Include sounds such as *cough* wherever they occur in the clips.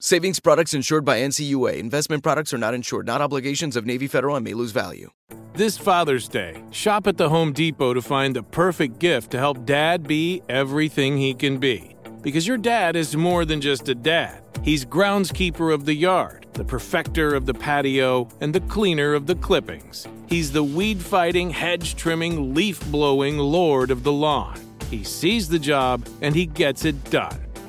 Savings products insured by NCUA. Investment products are not insured, not obligations of Navy Federal and may lose value. This Father's Day, shop at the Home Depot to find the perfect gift to help dad be everything he can be. Because your dad is more than just a dad. He's groundskeeper of the yard, the perfecter of the patio, and the cleaner of the clippings. He's the weed fighting, hedge trimming, leaf blowing lord of the lawn. He sees the job and he gets it done.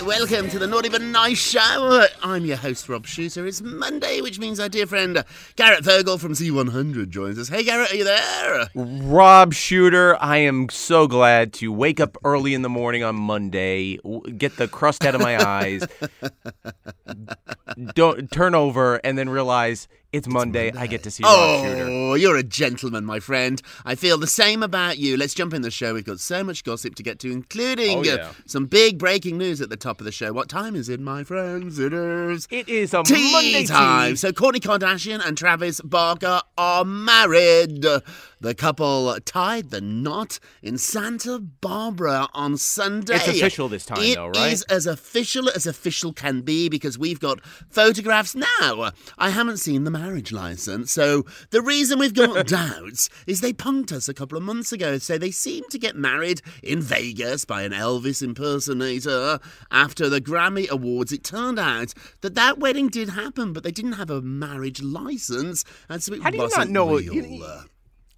Welcome to the Naughty But Nice Show. I'm your host, Rob Shooter. It's Monday, which means our dear friend uh, Garrett Vogel from Z100 joins us. Hey, Garrett, are you there? Rob Shooter, I am so glad to wake up early in the morning on Monday, get the crust out of my eyes, *laughs* don't turn over, and then realize it's Monday. I get to see Shooter. Oh, you're a gentleman, my friend. I feel the same about you. Let's jump in the show. We've got so much gossip to get to, including Oh, yeah. uh, some big breaking news at the top of the show. What time is it, my friends? It is. It is a tea Monday time. tea. So Kourtney Kardashian and Travis Barker are married. The couple tied the knot in Santa Barbara on Sunday. It's official this time, It though, right? is as official as official can be because we've got photographs now. I haven't seen the marriage license, so the reason we've got *laughs* doubts is they punked us a couple of months ago. So they seemed to get married in Vegas by an Elvis impersonator after the Grammy Awards. It turned out that that wedding did happen, but they didn't have a marriage license, and so it How do you wasn't not know? real. you-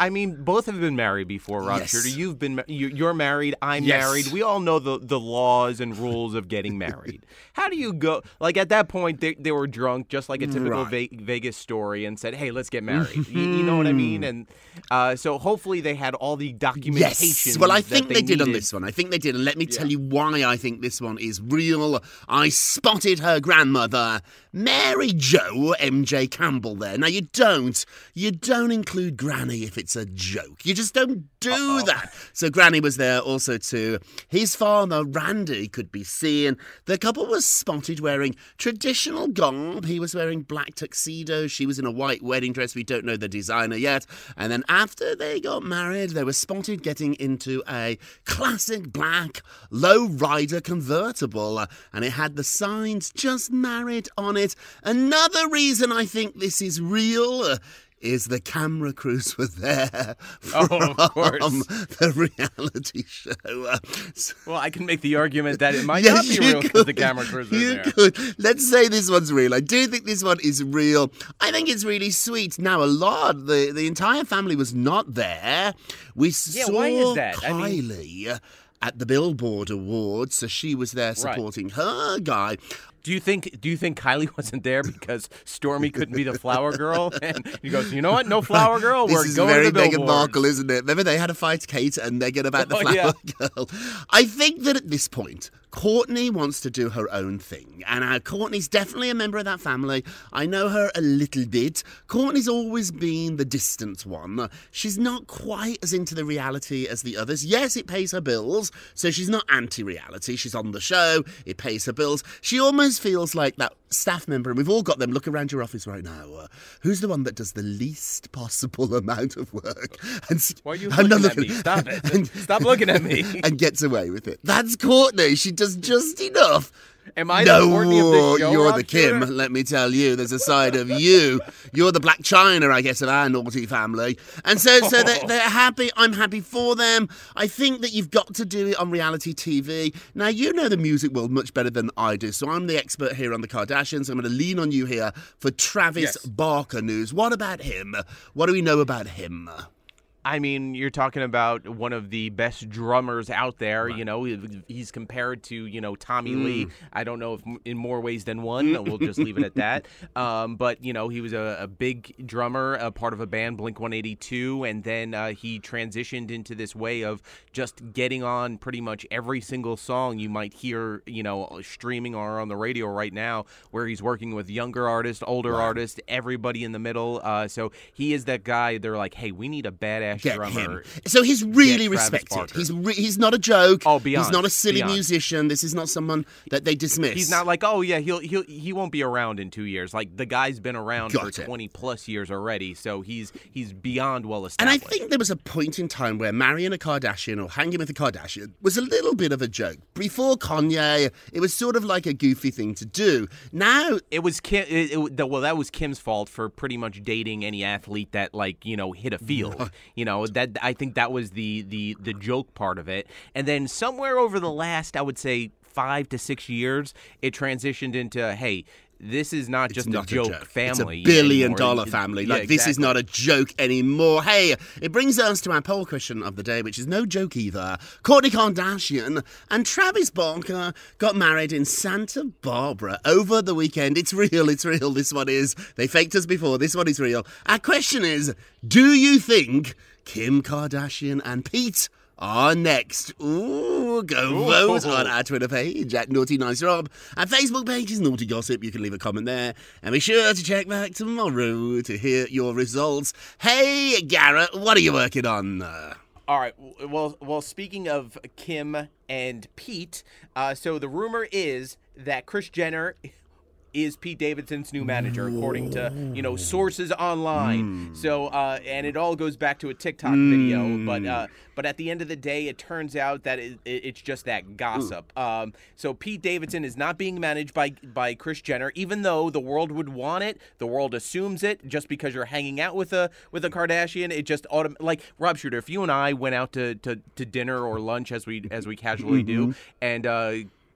I mean, both have been married before, Rob Yes. Shooter. You've been, you're married. I'm Yes. married. We all know the, the laws and rules of getting married. *laughs* How do you go? Like at that point, they, they were drunk, just like a typical Right. Ve- Vegas story, and said, "Hey, let's get married." you, you know what I mean? And uh, so hopefully they had all the documentation. Yes. Well, I think they, did on this one. I think they did. And let me tell you why I think this one is real. I spotted her grandmother, Mary Jo MJ Campbell there. Now you don't. You don't include Granny if it's a joke. You just don't do that. So Granny was there also too. His father, Randy, could be seen. The couple was spotted wearing traditional garb. He was wearing black tuxedo. She was in a white wedding dress. We don't know the designer yet. And then after they got married, they were spotted getting into a classic black low rider convertible. And it had the signs just married on it. Another reason I think this is real. Is the camera crews were there *laughs* Oh, from of course. the reality show. Uh, *laughs* so- Well, I can make the argument that it might Yes, not be real because the camera crews You there. could. Let's say this one's real. I do think this one is real. I think it's really sweet. Now, a lot, the, the entire family was not there. We Yeah, saw why is that? I mean- Kylie at the Billboard Awards, so she was there supporting her guy. Do you think? Do you think Kylie *laughs* wasn't there because Stormi couldn't be the flower girl? *laughs* And he goes, you know what? No flower girl. This We're is going very to the Meghan. Markle, isn't it? Remember they had a fight, Kate and Meghan, about the *laughs* Oh, flower yeah. girl. I think that at this point, Kourtney wants to do her own thing, and uh, Kourtney's definitely a member of that family. I know her a little bit. Kourtney's always been the distant one. She's not quite as into the reality as the others. Yes, it pays her bills, so she's not anti-reality. She's on the show. It pays her bills. She almost feels like that staff member, and we've all got them. Look around your office right now. Uh, who's the one that does the least possible amount of work? And Why are you I'm not looking at me? Stop *laughs* it. Stop looking at me. and gets away with it. That's Kourtney. She does just enough. Am I no, the Kourtney of this show? you're Rob the Kim. Shooter? Let me tell you, there's a side of you. You're the Blac Chyna, I guess, of our naughty family. And so, so they're, *laughs* they're happy. I'm happy for them. I think that you've got to do it on reality TV. Now, you know the music world much better than I do, so I'm the expert here on the Kardashians. I'm going to lean on you here for Travis Yes. Barker news. What about him? What do we know about him? I mean, you're talking about one of the best drummers out there. You know, he's compared to you know Tommy Mm. Lee. I don't know if in more ways than one. we'll just leave it at that. *laughs* Um, but you know, he was a, a big drummer, a part of a band, Blink 182, and then uh, he transitioned into this way of just getting on pretty much every single song you might hear, you know, streaming or on the radio right now, where he's working with younger artists, older artists, everybody in the middle. Uh, so he is that guy. They're like, hey, we need a badass Get drummer. him. So he's really respected. He's re- he's not a joke. Oh, He's not a silly beyond. musician. This is not someone that they dismiss. He's not like, oh yeah, he'll he'll he won't be around in two years. Like the guy's been around Got for it. twenty plus years already, so he's he's beyond well established. And I think there was a point in time where marrying a Kardashian or hanging with a Kardashian was a little bit of a joke. Before Kanye, it was sort of like a goofy thing to do. Now, it was Kim. It, it, well, that was Kim's fault for pretty much dating any athlete that like you know hit a field. *laughs* you know that I think that was the the the joke part of it. And then somewhere over the last, I would say five to six years, it transitioned into hey. this is not just not a joke, joke. family. It's a billion anymore. dollar family. yeah, Like this is not a joke anymore. Hey, it brings us to our poll question of the day, which is no joke either. Kourtney Kardashian and Travis Barker got married in Santa Barbara over the weekend. It's real. It's real. This one is. They faked us before. This one is real. Our question is: Do you think Kim Kardashian and Pete? Are next. Ooh, go vote on our Twitter page at Naughty Nice Rob. Our Facebook page is Naughty Gossip. You can leave a comment there. And be sure to check back tomorrow to hear your results. Hey, Garrett, what are you working on? All right. Well, well. Speaking of Kim and Pete, uh, so the rumor is that Kris Jenner is Pete Davidson's new manager, according to you know sources online. So, uh, and it all goes back to a TikTok video. But uh, but at the end of the day, it turns out that it, it- it's just that gossip. Um, so Pete Davidson is not being managed by by Kris Jenner, even though the world would want it. The world assumes it just because you're hanging out with a with a Kardashian. It just autom- like Rob Shooter. If you and I went out to, to, to dinner or lunch as we as we casually do, and uh,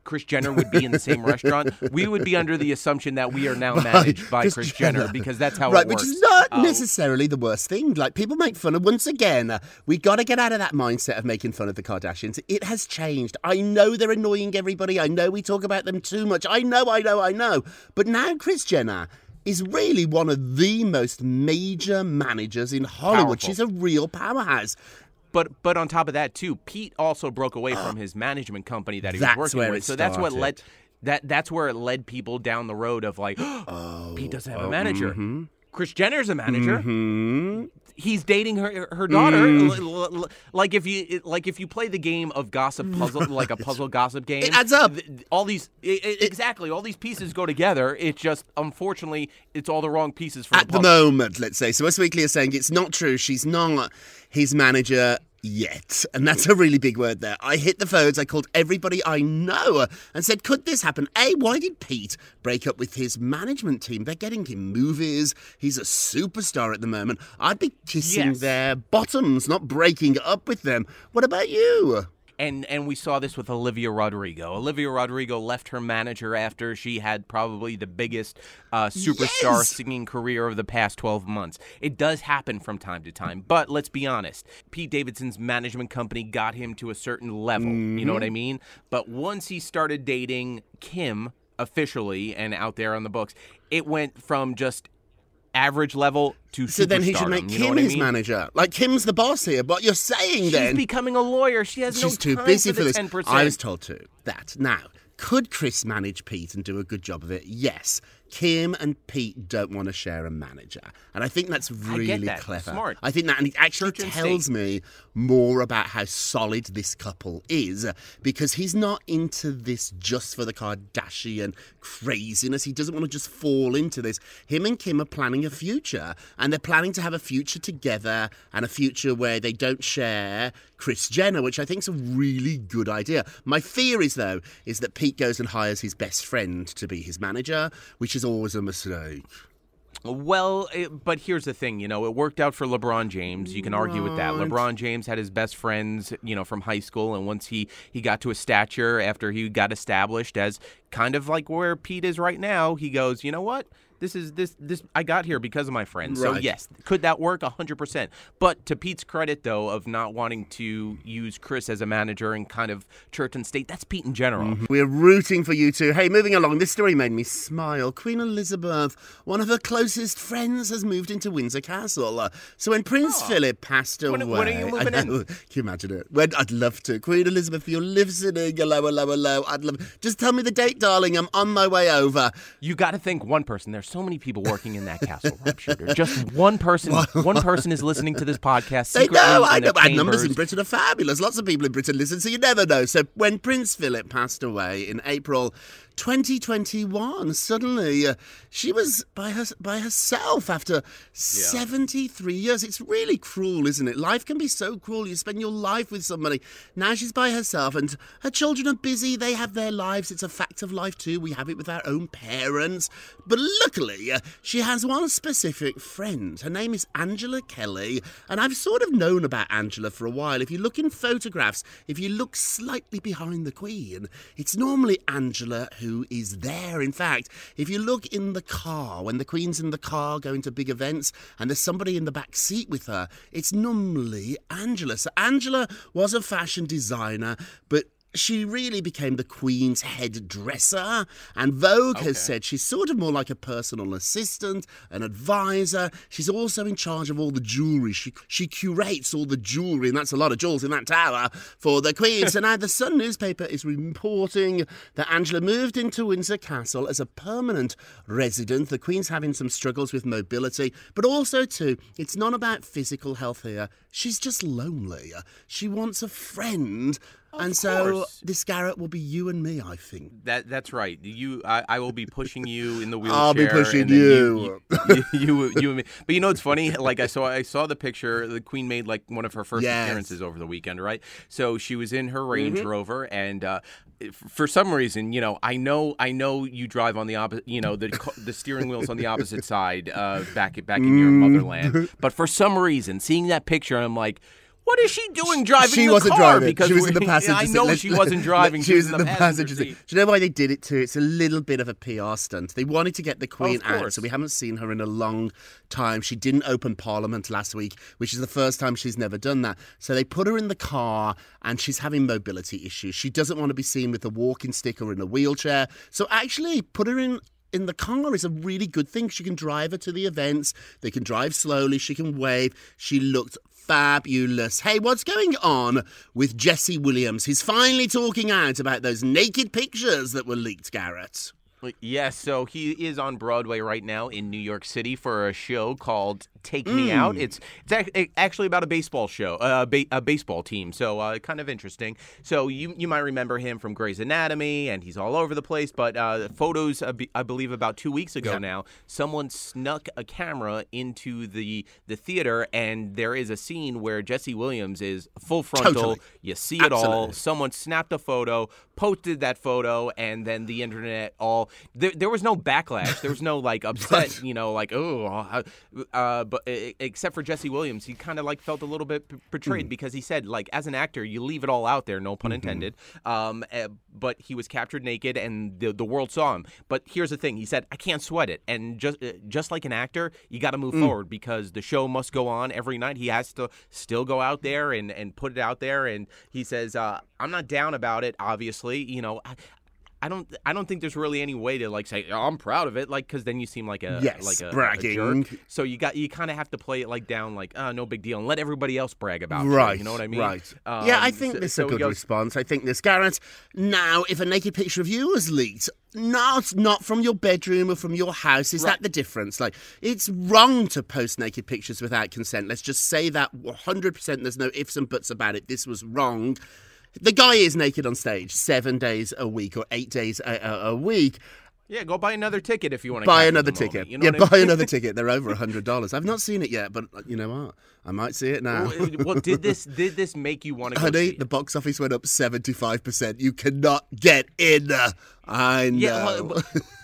Kris Jenner would be in the same *laughs* restaurant, we would be under the assumption that we are now managed by Kris Jenner. Jenner. because that's how right, it works. Right, which is not Uh, necessarily the worst thing. Like people make fun of. Once again, uh, we got to get out of that mindset of making fun of the Kardashians. It has changed. I know they're annoying everybody. I know we talk about them too much. I know, I know, I know. But now Kris Jenner. Is really one of the most major managers in Hollywood. Powerful. She's a real powerhouse. But but on top of that too, Pete also broke away from *gasps* his management company that he That's was working with. it So that's what led that that's where it led people down the road of like, *gasps* Pete doesn't have a manager. mm-hmm. Kris Jenner's a manager. Hmm? He's dating her her daughter. Mm. L- l- l- Like if you like if you play the game of gossip puzzle, *laughs* like a puzzle gossip game, It adds up. all these i- i- exactly all these pieces go together. It's just unfortunately it's all the wrong pieces for At the the moment, let's say. So Us Weekly are saying it's not true. She's not his manager yet. And that's a really big word there. I hit the phones. I called everybody I know and said, could this happen? A, why did Pete break up with his management team? They're getting him movies. He's a superstar at the moment. I'd be kissing Yes. their bottoms, not breaking up with them. What about you? And and we saw this with Olivia Rodrigo. Olivia Rodrigo left her manager after she had probably the biggest uh, superstar Yes! singing career of the past 12 months. It does happen from time to time, but let's be honest. Pete Davidson's management company got him to a certain level. You know what Mm-hmm. I mean? But once he started dating Kim officially and out there on the books, it went from just average level to So then he should make superstardom, you know Kim his mean? manager. Like Kim's the boss here. What you're saying She's then? She's becoming a lawyer. She has no too time busy for, for this. 10%. I was told to. That. Now, could Kris manage Pete and do a good job of it? Yes. Kim and Pete don't want to share a manager. And I think that's I really get that. clever. Smart. I think that, and it actually tells state. me more about how solid this couple is because he's not into this just for the Kardashian craziness. He doesn't want to just fall into this. Him and Kim are planning a future, and they're planning to have a future together and a future where they don't share Kris Jenner, which I think is a really good idea. My fear is, though, is that Pete goes and hires his best friend to be his manager, which is always a mistake. Well, it, but here's the thing, you know, it worked out for LeBron James. You can argue with that. LeBron James had his best friends, you know, from high school, and once he he got to a stature after he got established as kind of like where Pete is right now, he goes, you know what? This is this this I got here because of my friends. So yes, could that work? hundred percent. But to Pete's credit, though, of not wanting to use Kris as a manager and kind of church and state, that's Pete in general. We're rooting for you two. Hey, moving along, this story made me smile. Queen Elizabeth, one of her closest friends, has moved into Windsor Castle. Uh, So when Prince Philip passed away, When- when are you I moving in? know, Can you imagine it? When I'd love to. Queen Elizabeth, if you're listening, hello, hello, hello. I'd love. Just tell me the date, darling. I'm on my way over. You got to think one person. There's so many people working in that castle, Rob Shooter. Just one person. *laughs* one person is listening to this podcast. They secretly know, I know. And numbers in. Britain are fabulous. Lots of people in Britain listen, so you never know. So when Prince Philip passed away in April 2021, suddenly uh, she was by her by herself after 73 years. It's really cruel, isn't it? Life can be so cruel. You spend your life with somebody. Now she's by herself, and her children are busy. They have their lives. It's a fact of life too. We have it with our own parents. But luckily, uh, she has one specific friend. Her name is Angela Kelly, and I've sort of known about Angela for a while. If you look in photographs, if you look slightly behind the Queen, it's normally Angela who who is there. In fact, if you look in the car, when the Queen's in the car going to big events and there's somebody in the back seat with her, it's normally Angela. So Angela was a fashion designer, but she really became the Queen's head dresser, and Vogue has said she's sort of more like a personal assistant, an advisor. She's also in charge of all the jewelry. She she curates all the jewelry, and that's a lot of jewels in that tower for the Queen. so now the Sun newspaper is reporting that Angela moved into Windsor Castle as a permanent resident. The Queen's having some struggles with mobility, but also too, it's not about physical health here. She's just lonely. She wants a friend. and so course. this Garrett will be you and me, I think. That that's right. You, I, I will be pushing you in the wheelchair. *laughs* I'll be pushing then you. You, you, *laughs* you, you and me. But you know, it's funny. Like I saw, I saw the picture. The Queen made like one of her first Yes. appearances over the weekend, right? So she was in her Range Mhm. Rover, and uh, for some reason, you know, I know, I know you drive on the opposite. You know, the *laughs* the steering wheel's on the opposite side, uh, back back in your Mm. motherland. But for some reason, seeing that picture, I'm like. What is she doing driving she wasn't car? driving. Because she was in the *laughs* passenger I know she wasn't driving. She was in the passenger seat. Do you know why they did it too? It's a little bit of a PR stunt. They wanted to get the Queen out, so we haven't seen her in a long time. She didn't open Parliament last week, which is the first time she's never done that. So they put her in the car, and she's having mobility issues. She doesn't want to be seen with a walking stick or in a wheelchair. So actually, put her in in the car is a really good thing. She can drive her to the events. They can drive slowly. She can wave. She looked fabulous. Hey, what's going on with Jesse Williams? He's finally talking out about those naked pictures that were leaked, Garrett. Yes, so he is on Broadway right now in New York City for a show called Take Me Out. Mm. It's it's ac- actually about a baseball show, uh, a, ba- a baseball team. So uh, kind of interesting. So you you might remember him from Grey's Anatomy, and he's all over the place. But uh, photos, I believe, about two weeks ago Yeah. now, someone snuck a camera into the the theater, and there is a scene where Jesse Williams is full frontal. Totally. You see it all. Someone snapped a photo, posted that photo, and then the internet all there. There was no backlash. There was no like *laughs* upset. You know, like oh, uh, but except for Jesse Williams, he kind of like felt a little bit p- betrayed Mm. because he said like as an actor, you leave it all out there. No Mm-hmm. pun intended. Um, uh, but he was captured naked, and the the world saw him. But here's the thing: he said, "I can't sweat it." And just uh, just like an actor, you got to move Mm. forward because the show must go on every night. He has to still go out there and and put it out there. And he says, uh, "I'm not down about it. Obviously, you know." I, I don't. I don't think there's really any way to like say oh, I'm proud of it, like because then you seem like a Yes, like a, a bragging. jerk. So you got you kind of have to play it like down, like oh no big deal, and let everybody else brag about it. Right. You know what I mean? Right. yeah, I Um, think so- this is so a good goes, response. I think this, Garrett. Now, if a naked picture of you was leaked, not not from your bedroom or from your house, is that the difference? Like, it's wrong to post naked pictures without consent. Let's just say that 100%. There's no ifs and buts about it. This was wrong. The guy is naked on stage seven days a week or eight days a, a, a week. Yeah, go buy another ticket if you want to Buy another ticket. You know yeah, what I buy mean? another *laughs* ticket. They're over a hundred dollars. I've not seen it yet, but uh, you know what? I might see it now. well, well, did this did this make you want to *laughs* go Honey, the box office went up seventy-five percent. You cannot get in. I know. Yeah, well,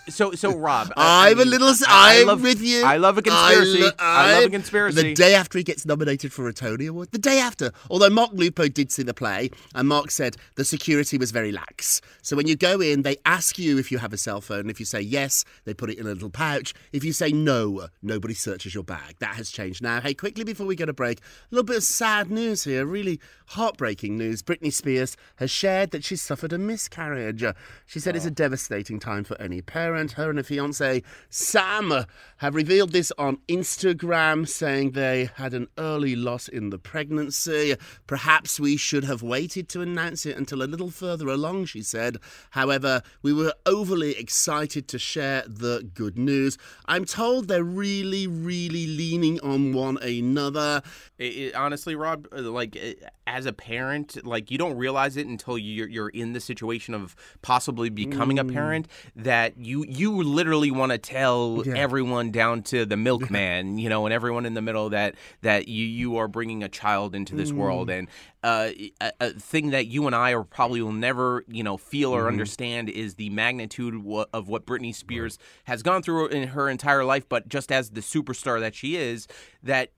so so *laughs* Rob, I- I I'm a mean, little. s- I- I I'm love- with you. I love a conspiracy. lo- I love a I'm- conspiracy. The day after he gets nominated for a Tony Award, the day after. Although Mark Lupo did see the play, and Mark said the security was very lax. So when you go in, they ask you if you have a cell phone. If you say yes, they put it in a little pouch. If you say no, nobody searches your bag. That has changed now. Hey, quickly before we go to break, a little bit of sad news here. Really heartbreaking news. Britney Spears has shared that she's suffered a miscarriage. She said it's a oh. devastating time for any parent. Her and her fiance Sam have revealed this on Instagram, saying they had an early loss in the pregnancy. Perhaps we should have waited to announce it until a little further along, she said. However, we were overly excited to share the good news. I'm told they're really, really leaning on one another. It, it- honestly, Rob, uh, like uh, as a parent, like you don't realize it until you're you're in the situation of possibly becoming a Mm. parent that you you literally want to tell Yeah. everyone down to the milkman, you know, and everyone in the middle that that you you are bringing a child into this world Mm. and. Uh, a, a thing that you and I are probably will never, you know, feel or Mhm. understand is the magnitude wa- of what Britney Spears has gone through in her entire life. But just as the superstar that she is, that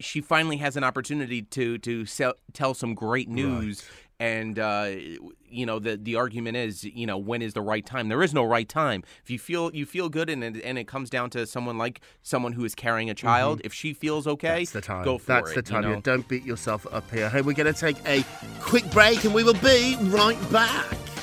she finally has an opportunity to to sell, tell some great news and uh, you know the the argument is you know when is the right time? There is no right time. If you feel you feel good, and it, and it comes down to someone like someone who is carrying a child. If she feels okay, That's the time. go for That's it. That's the time. You know? Don't beat yourself up here. Hey, we're going to take a quick break and we will be right back.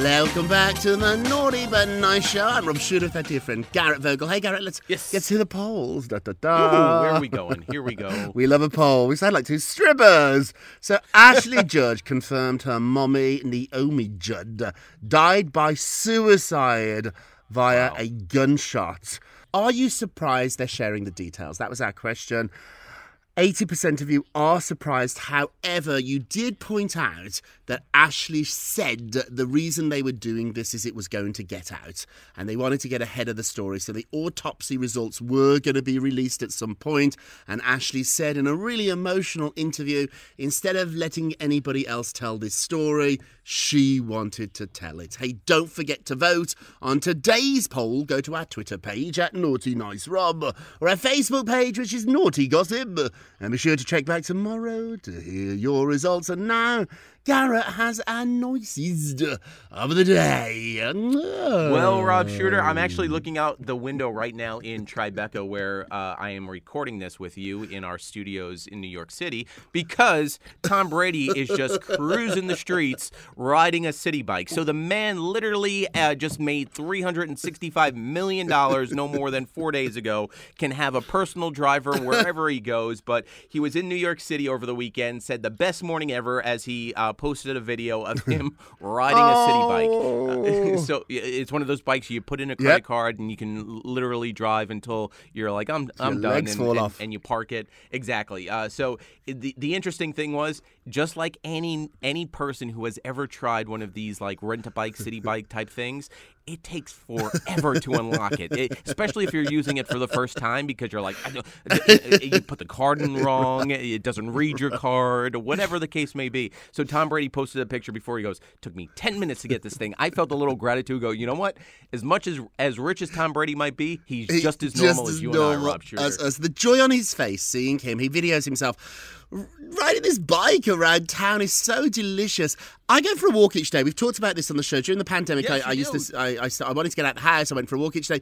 Welcome back to the Naughty But Nice Show. I'm Rob Shooter with our dear friend Garrett Vogel. Hey, Garrett, let's get to the polls. Da, da, da. Ooh, where are we going? Here we go. *laughs* We love a poll. We sound like two strippers. So Ashley *laughs* Judd confirmed her mommy, Naomi Judd, died by suicide via a gunshot. Are you surprised they're sharing the details? That was our question. 80% of you are surprised. However, you did point out that Ashley said the reason they were doing this is it was going to get out and they wanted to get ahead of the story. So the autopsy results were going to be released at some point. And Ashley said in a really emotional interview instead of letting anybody else tell this story, she wanted to tell it. Hey, don't forget to vote on today's poll. Go to our Twitter page at Naughty Nice Rob or our Facebook page, which is Naughty Gossip. And be sure to check back tomorrow to hear your results. And now, Garrett has our noises of the day. Well, Rob Shooter, I'm actually looking out the window right now in Tribeca, where uh, I am recording this with you in our studios in New York City, because Tom Brady is just cruising the streets riding a city bike. So the man literally uh, just made $365 million no more than four days ago, can have a personal driver wherever he goes. But he was in New York City over the weekend, said the best morning ever as he uh, posted a video of him *laughs* riding a city bike. Uh, *laughs* so it's one of those bikes you put in a credit Yep. card and you can literally drive until you're like I'm I'm Your done and, and- and you park it exactly. Uh, so the the interesting thing was just like any any person who has ever tried one of these like rent a bike city *laughs* bike type things. It takes forever to unlock it. it, especially if you're using it for the first time because you're like, I don't- you put the card in wrong, it doesn't read your card, whatever the case may be. So Tom Brady posted a picture before he goes, took me 10 minutes to get this thing. I felt a little gratitude go, you know what? As much as as rich as Tom Brady might be, he's He- just as normal just as you normal and I, Rob. As, as the joy on his face seeing him, he videos himself riding this bike around town is so delicious. I go for a walk each day. We've talked about this on the show during the pandemic. Yes, I, I used to. I, I, I wanted to get out of the house. I went for a walk each day.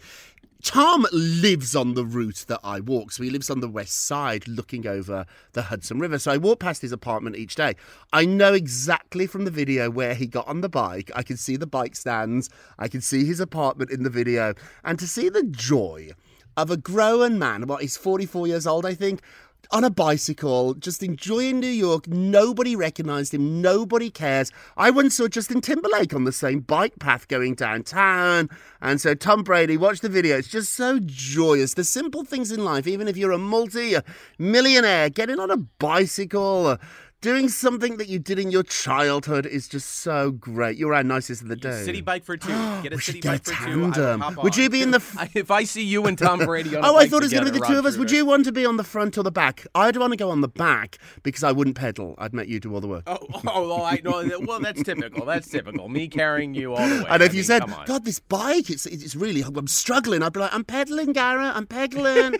Tom lives on the route that I walk. So he lives on the west side looking over the Hudson River. So I walk past his apartment each day. I know exactly from the video where he got on the bike. I can see the bike stands. I can see his apartment in the video. And to see the joy of a grown man, what, he's 44 years old, I think, on a bicycle, just enjoying New York. Nobody recognized him. Nobody cares. I once saw Justin Timberlake on the same bike path going downtown. And so Tom Brady, watch the video. It's just so joyous. The simple things in life, even if you're a multi millionaire, getting on a bicycle, doing something that you did in your childhood is just so great. You're our nicest of the day. City bike for two. *gasps* Get a We city bike a for two. I will tandem. hop Would you be in the *laughs* f- if I see you and Tom Brady on *laughs* Oh, I thought it was going to be the two of us. Would you want to be on the front or the back? I'd want to go on the back because I wouldn't pedal. I'd make you do all the work. Oh, *laughs* oh, well, I know. Well, that's typical. That's typical. Me carrying you all the way. and if I you mean, said, "God, this bike, it's it's really, I'm struggling," I'd be like, "I'm pedaling, Garrett. I'm pedaling.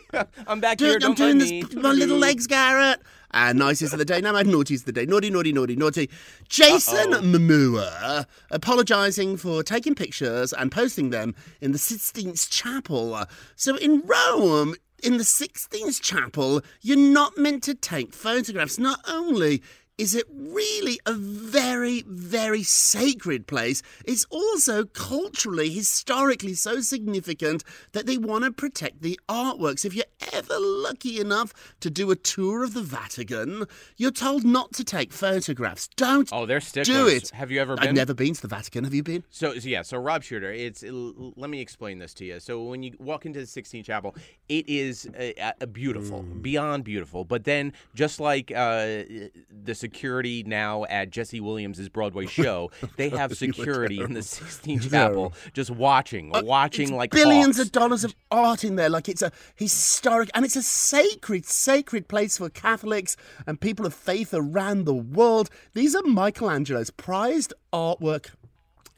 I'm back doing, here. I'm Don't doing this, my little legs, Garrett." Uh, and nicest of the day. Now my naughtiest of the day. Naughty, naughty, naughty, naughty. Jason Momoa apologising for taking pictures and posting them in the Sistine Chapel. So in Rome, in the Sistine Chapel, you're not meant to take photographs. Not only is it really a very, very sacred place, it's also culturally, historically so significant that they want to protect the artworks. If you're ever lucky enough to do a tour of the Vatican, you're told not to take photographs. Don't Oh, they're do it. Have you ever Been? I've never been to the Vatican. Have you been? So, so yeah, so Rob Shooter, it's l- let me explain this to you. So when you walk into the Sistine Chapel, it is uh, uh, beautiful, Mm. beyond beautiful. But then, just like uh, the security now at Jesse Williams' Broadway *laughs* show, they *laughs* have security in the Sistine *laughs* Chapel, just watching, watching like Uh, billions hawks. of dollars of art in there. Like it's a historic and it's a sacred, sacred place for Catholics and people of faith around the world. These are Michelangelo's prized artwork.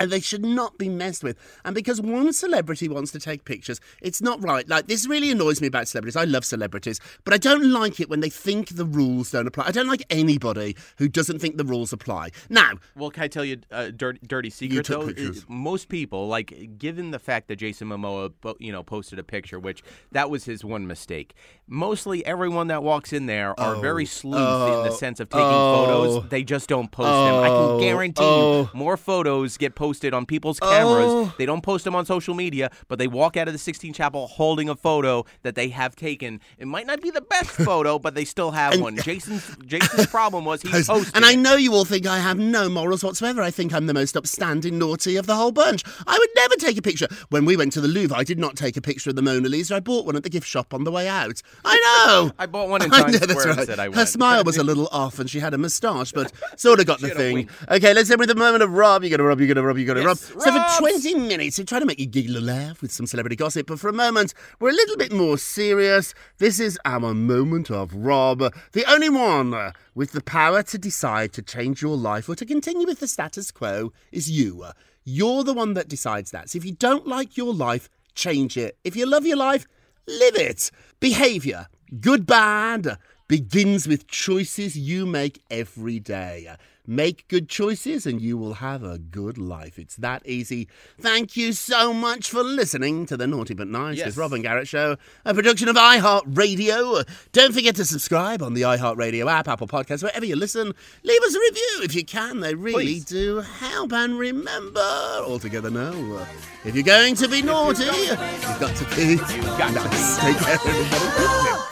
And they should not be messed with. And because one celebrity wants to take pictures, it's not right. Like, this really annoys me about celebrities. I love celebrities, but I don't like it when they think the rules don't apply. I don't like anybody who doesn't think the rules apply. Now, Well, can I tell you a dirty, dirty secret took though? pictures. Uh, Most people, like, given the fact that Jason Momoa, you know, posted a picture, which that was his one mistake. Mostly everyone that walks in there are very sleuth in the oh, sense of taking oh, photos. They just don't post them. I oh, can guarantee oh. you, more photos get posted on people's cameras. Oh. They don't post them on social media, but they walk out of the Sistine Chapel holding a photo that they have taken. It might not be the best *laughs* photo, but they still have one. *laughs* Jason's Jason's problem was he Post- posted. And I know you all think I have no morals whatsoever. I think I'm the most upstanding naughty of the whole bunch. I would never take a picture. When we went to the Louvre, I did not take a picture of the Mona Lisa. I bought one at the gift shop on the way out. I *laughs* know. I bought one in I Times know, that's Square and said I Her smile was a little off and she had a moustache, but sort of got the thing. Okay, let's end with a moment of Rob. You're gonna Rob, You're gonna Rob, you gotta Yes, Rob. So for 20 minutes, we try to make you giggle and laugh with some celebrity gossip, but for a moment, we're a little bit more serious. This is our moment of Rob, the only one with the power to decide to change your life or to continue with the status quo is you. You're the one that decides that. So if you don't like your life, change it. If you love your life, live it. Behavior, good, bad, begins with choices you make every day. Make good choices and you will have a good life. It's that easy. Thank you so much for listening to the Naughty But Nice Yes. with Robin Garrett Show, a production of iHeartRadio. Don't forget to subscribe on the iHeartRadio app, Apple Podcasts, wherever you listen. Leave us a review if you can. They really Please. do help. And remember, all together now, uh, if you're going to be naughty, you've got to be nice. Take care, everybody.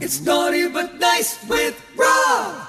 It's naughty but nice with Rob.